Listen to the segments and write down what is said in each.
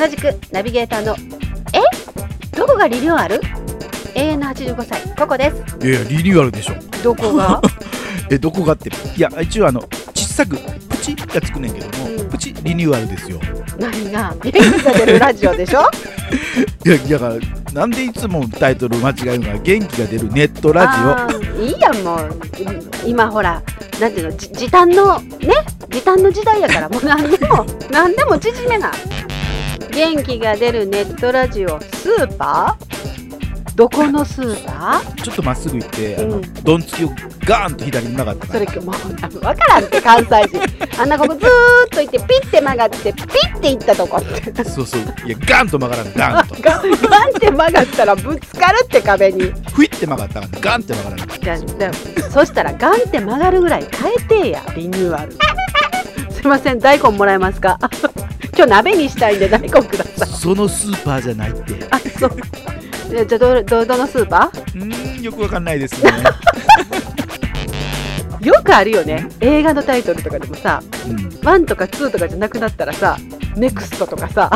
同じくナビゲーターのえ？どこがリニューアル？永遠の85歳ココです。いやいやリニューアルでしょ。どこが？えどこがって。いや一応あの小さくプチがつくねんけども、うん。プチリニューアルですよ。何が？元気が出るラジオでしょ？いやだからなんでいつもタイトル間違えるのか。元気が出るネットラあーいいやんもう。今ほらなんていうのじ時短のね？時短の時代やからもう何でも何でも縮めな元気が出るネットラジオスーパー？どこのスーパー？ちょっとまっすぐ行ってあの、うん。ドンつきをガーンと左に曲がったそれもう分からんって関西人。あんなここずーっと行ってピッて曲がってピッて行ったとこって。そうそういやガーンと曲がらんガーンと。ガンって曲がったらぶつかるって壁に。ふいって曲がったからガンって曲がらんじゃあじゃあそしたらガンって曲がるぐらい変えてやリニューアルすいません。大根もらえますか今日鍋にしたいんで大根ください。そのスーパーじゃないって。あそう。じゃあどどどのスーパうーんよくわかんないですね、ー よくあるよね。映画のタイトルとかでもさうん、1とか2とかじゃなくなったらさネクストとかさ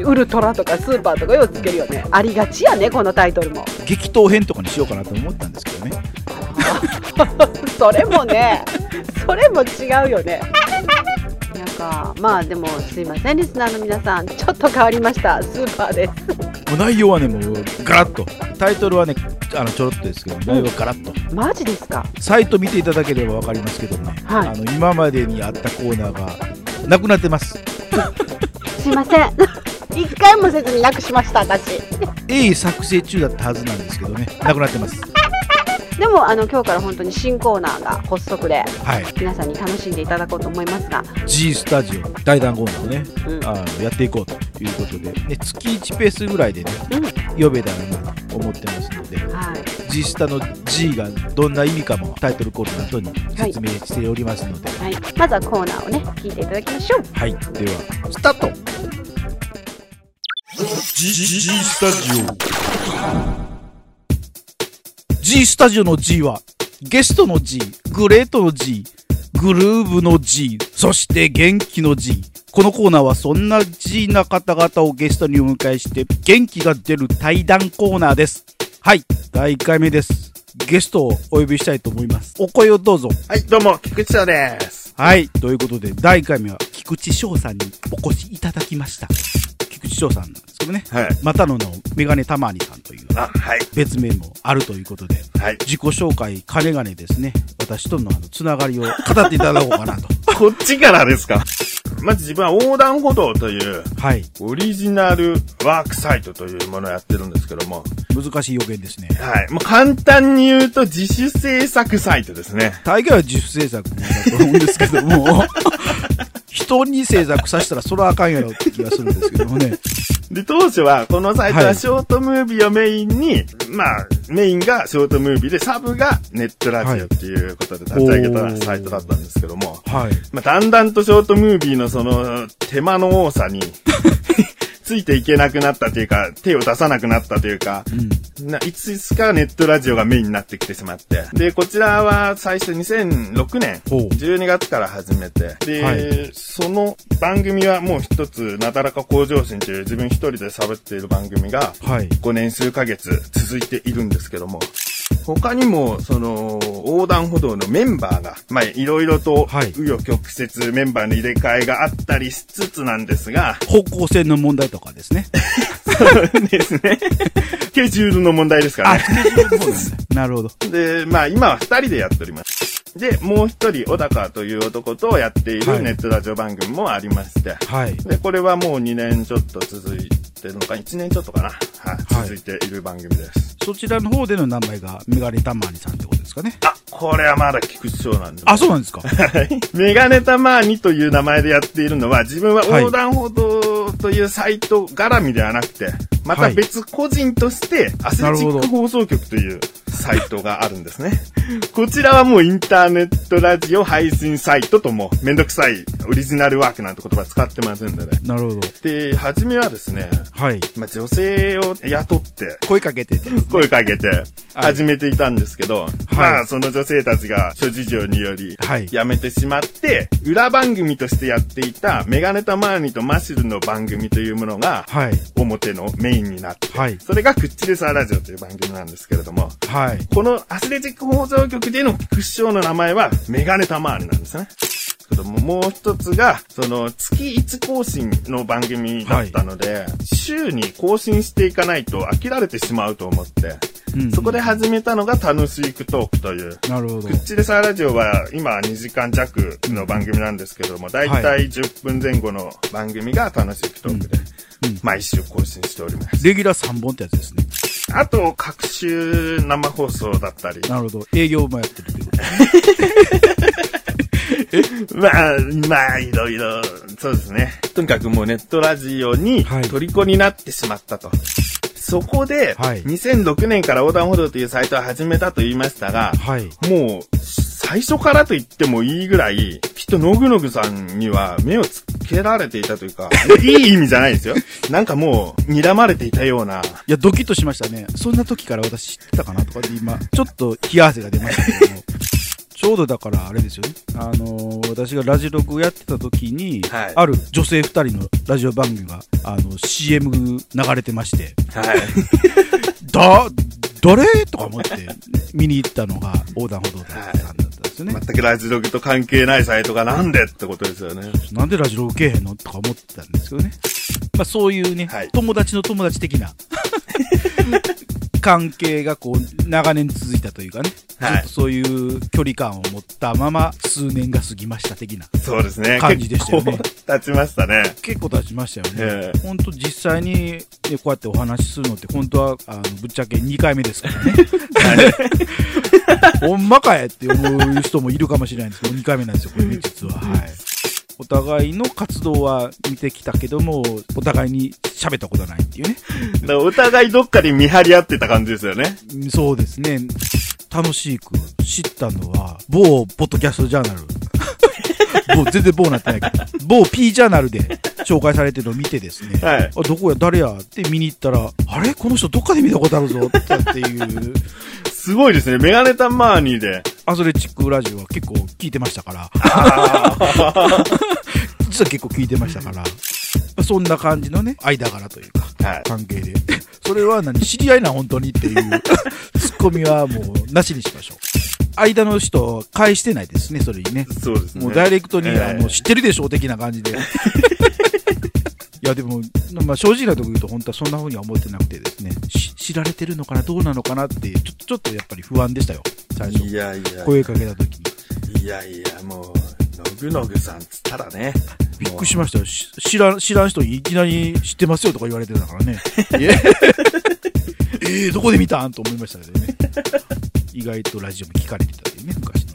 ウルトラとかスーパーとかようつけるよね。ありがちやねこのタイトルも。激闘編とかにしようかなと思ったんですけどねそれもねそれも違うよねか。まあでもすいませんリスナーの皆さん。ちょっと変わりました。スーパーです。もう内容はねもうガラッと。タイトルはねあのちょろっとですけど内容はガラッと、マジですか？サイト見ていただければわかりますけどね、はい。あの今までにあったコーナーがなくなってます。すいません。一回もせずになくしました私。鋭意作成中だったはずなんですけどね。なくなってますでもあの今日から本当に新コーナーが発足ではい。皆さんに楽しんでいただこうと思いますが、G スタジオ大談コーナーをねうん。あのやっていこうということで、ね、月1ペースぐらいでね呼べたらなと思ってますのではい、G スタの G がどんな意味かもタイトルコールの後に説明しておりますので、はい、まずはコーナーをね聞いていただきましょう。はい、ではスタート。G, G スタジオ G スタジオの G はゲストの G グレートの G グルーブの G そして元気の G このコーナーはそんな G な方々をゲストにお迎えして元気が出る対談コーナーですはい第1回目ですゲストをお呼びしたいと思いますお声をどうぞはい、どうも、菊池翔です。はい。ということで、第1回目は菊池翔さんにお越しいただきました。菊池翔さんどね。はい。またの名をメガネたまにさんという。別名もあるということで、はい。自己紹介かねがねですね、私とのあのつながりを語っていただこうかなと。こっちからですか？まず自分は横断歩道というはい。オリジナルワークサイトというものをやってるんですけども、難しい予言ですね。はい。もう簡単に言うと自主制作サイトですね。大概は自主制作だと思うんですけども、人に制作させたらそれはあかんやろって気がするんですけどもね。で、当初はこのサイトははいショートムービーをメインに、まあ、メインがショートムービーでサブがネットラジオっていうことで立ち上げたサイトだったんですけども、はい。まあ、だんだんとショートムービーのその手間の多さについていけなくなったというか、手を出さなくなったというか、うん。ないつしかネットラジオがメインになってきてしまって。で、こちらは最初2006年、ほう12月から始めて、で、はいその番組はもう一つ、なだらか向上心という自分一人で喋っている番組が、はい。5年数ヶ月続いているんですけども、他にも、その、横断歩道のメンバーが、まあ、いろいろと、はい紆余曲折メンバーの入れ替えがあったりしつつなんですが、方向性の問題とかですね。そうですね。スケジュールの問題ですからあ、ね。スケジュールの方ですね。なるほど。で、まあ今は二人でやっております。で、もう一人、小高という男とやっているネットラジオ番組もありまして、はい。で、これはもう2年ちょっと続いてるのか、1年ちょっとかな。はい、はい続いている番組です。そちらの方での名前がメガネたまーにさんってことですかね。あ、これはまだ菊池翔なんです。あ、そうなんですか。はい。メガネたまーにという名前でやっているのは、自分は横断歩道というサイト絡みではなくて、また別個人として、アスレチック放送局というサイトがあるんですね。こちらはもうインターネットラジオ配信サイトともめんどくさいオリジナルワークなんて言葉使ってませんので。なるほど。で、初めはですね、はい。まあ、女性を雇って、声かけてて。声かけて始めていたんですけど、まはあその女性たちが諸事情によりはい辞めてしまって、裏番組としてやっていたメガネタマーニとマシルの番組というものがはい。表のメインになって、はいそれがクッチレサーラジオという番組なんですけれども、はい。このアスレチック放送局でのクッションの名前はメガネタマーニなんですね。ももう一つが、その月1更新の番組だったので、週に更新していかないと飽きられてしまうと思って、うんそこで始めたのが楽しいクトークという。なるほどク。ッチレサーラジオは今2時間弱の番組なんですけども、だいたい10分前後の番組が楽しいクトークでうんうん、毎週更新しております。レギュラー3本ってやつですね。あと、各週生放送だったり、なるほど。営業もやってるってこと まあ、まあ、いろいろ、そうですね。とにかくもうネットラジオにはい虜になってしまったと。そこで、はい2006年から横断歩道というサイトを始めたと言いましたが、はい。もう、最初からと言ってもいいぐらい、きっとノグノグさんには目をつけられていたというか、いい意味じゃないですよ。なんかもう、睨まれていたような、いや、ドキッとしましたね。そんな時から私知ってたかなとかで今、ちょっと冷や汗が出ましたけども。ちょうどだからあれですよね。あのー私がラジログをやってた時に、はいある女性二人のラジオ番組が、あの、CM 流れてまして、はい。だ、誰？とか思って見に行ったのが横断歩道だったんですよね。全くラジログと関係ないサイトがなんでってことですよね。なんでラジログけえへんのとか思ってたんですけどね。まあそういうね、はい友達の友達的な関係がこう長年続いたというかね、はいずっとそういう距離感を持ったまま数年が過ぎました的な。そうですね。感じでしたよね結構経ちましたね。結構経ちましたよね。ええ本当実際に、ね、こうやってお話しするのって本当はあのぶっちゃけ2回目ですからね。ほんまかえって思う人もいるかもしれないんですけど、2回目なんですよ、これね、実は。はい。お互いの活動は見てきたけども、お互いに喋ったことはないっていうね。だからお互いどっかで見張り合ってた感じですよね。うんそうですね。楽しく知ったのは、某ポッドキャストジャーナル。某、全然某なってないけど、某 P ジャーナルで紹介されてるのを見てですね。はい。あ、どこや、誰やって見に行ったら、あれ？この人どっかで見たことあるぞっていう、すごいですね。メガネタマーニーで。アスレチックラジオは結構聞いてましたから、実は結構聞いてましたから、そんな感じのね、間柄というか、はい。関係で。それは何？知り合いな本当にっていうツッコミはもうなしにしましょう。間の人は返してないですね、それにね。そうですね。もうダイレクトに、ええあの知ってるでしょう的な感じで。いや、でも、まあ、正直なところ言うと、本当はそんな風には思ってなくてですね、し知られてるのかな、どうなのかなって、ちょちょっとやっぱり不安でしたよ、最初。いやいや。声かけた時に。いやいや、もう、のぐのぐさんつったらね。びっくりしましたよ。し知らん、知らん人にいきなり知ってますよとか言われてたからね。え えー、どこで見たん？と思いましたけどね。意外とラジオも聞かれてたというね、昔の。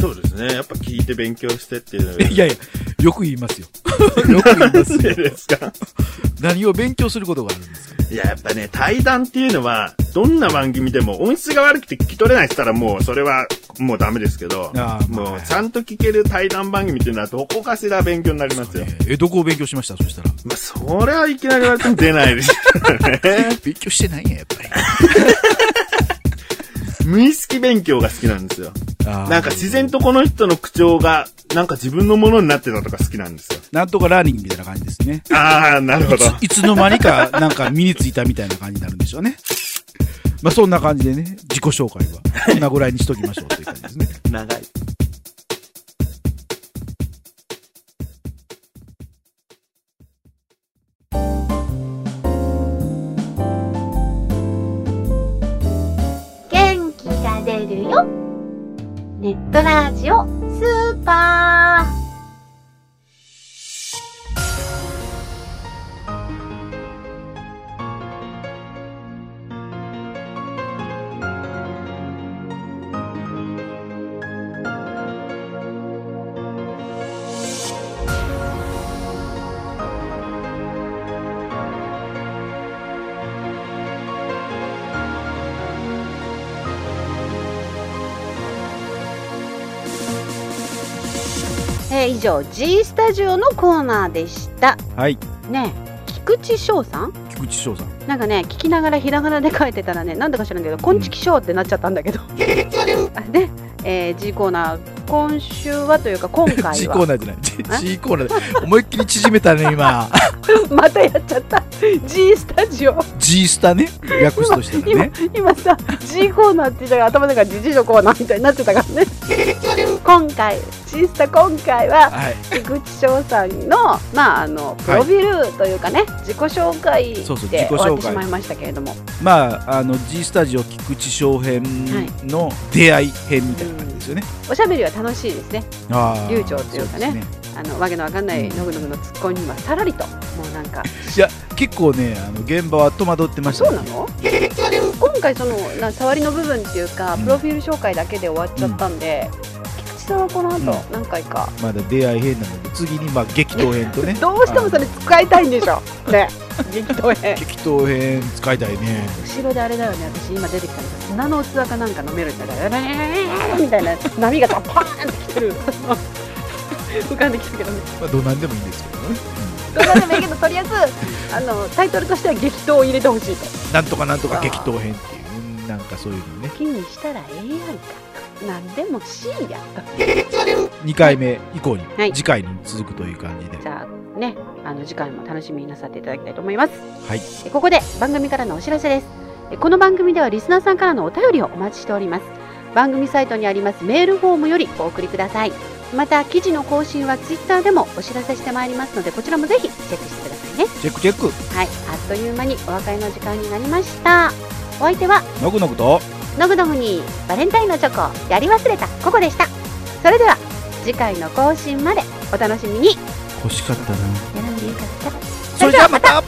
そうですね。やっぱ聞いて勉強してっていう。いやいや、よく言いますよ。よく言いますよ。ですか。何を勉強することがあるんですか？いや、やっぱね、対談っていうのは、どんな番組でも音質が悪くて聞き取れないって言ったらもう、それはもうダメですけど、あもう、ちゃんと聞ける対談番組っていうのはどこかしら勉強になりますよ。えーえどこを勉強しました？そしたら。まあ、それはいきなり言われても出ないですよね。勉強してないんや、やっぱり。無意識勉強が好きなんですよ。なんか自然とこの人の口調が、なんか自分のものになってたとか好きなんですよ。なんとかラーニングみたいな感じですね。ああ、なるほど。いつの間にかなんか身についたみたいな感じになるんでしょうね。まあそんな感じでね、自己紹介はこんなぐらいにしときましょうという感じですね。長い。えー以上 G スタジオのコーナーでしたはい。ねえ菊池翔さん？菊池翔さん。なんかね聞きながらひらがなで書いてたらねなんだか知らんけど「こんちきしょう」ってなっちゃったんだけどあで、えー G コーナー今週はというか今回 G コーはナーじゃない。G, G コーナーで。思いっきり縮めたね、今。またやっちゃった。G スタジオ。G スタね。略すとしてはね。今さ G コーナーって言ったら頭の中で G のコーナーみたいになってたからね。今回 G スタ今回ははい。菊池翔さんのまああのプロフィールというかね、自己紹介そうそうで自己紹介。終わってしまいましたけれども。まあ、あの G スタジオ菊池翔編の出会い編みたいな。感じですよね。おしゃべりは楽しいですね。流暢というかね。そですあのわけのわかんないのぐのぐのツッコミにはさらりともうなんか。いや、結構ね、あの現場は戸惑ってました。ねそうなの？今回そのな触りの部分っていうかうん。プロフィール紹介だけで終わっちゃったんで、菊池さんはこの後うん。何回か、まだ出会い編なので、次にまあ激闘編とね。どうしてもそれ使いたいんでしょ？ね。激闘編。激闘編使いたいね。後ろであれだよね。私今出てきたのが砂の器かなんか飲めるんだからみたいな。波がパーンってきてる。浮かんできたけどね。まあ、どうなんでもいいんですけどね。どうなんでもいいけどとりあえずあのタイトルとしては激闘を入れてほしいと。うんなんとかなんとか激闘編っていう、うんなんかそういうのね。気にしたらええやんかなんでもしいや。2回目以降に、はい。次回に続くという感じで。じゃあねあの次回も楽しみになさっていただきたいと思います。はい。えここで番組からのお知らせです。えこの番組ではリスナーさんからのお便りをお待ちしております。番組サイトにありますメールフォームよりお送りください。また記事の更新はツイッターでもお知らせしてまいりますのでこちらもぜひチェックしてくださいね。チェックチェック。はい。あっという間にお別れの時間になりました。お相手はのぐのぐと、のぐのぐにバレンタインのチョコやり忘れたココでした。それでは次回の更新までお楽しみに。欲しかったな。やらんでよかった。それじゃあまた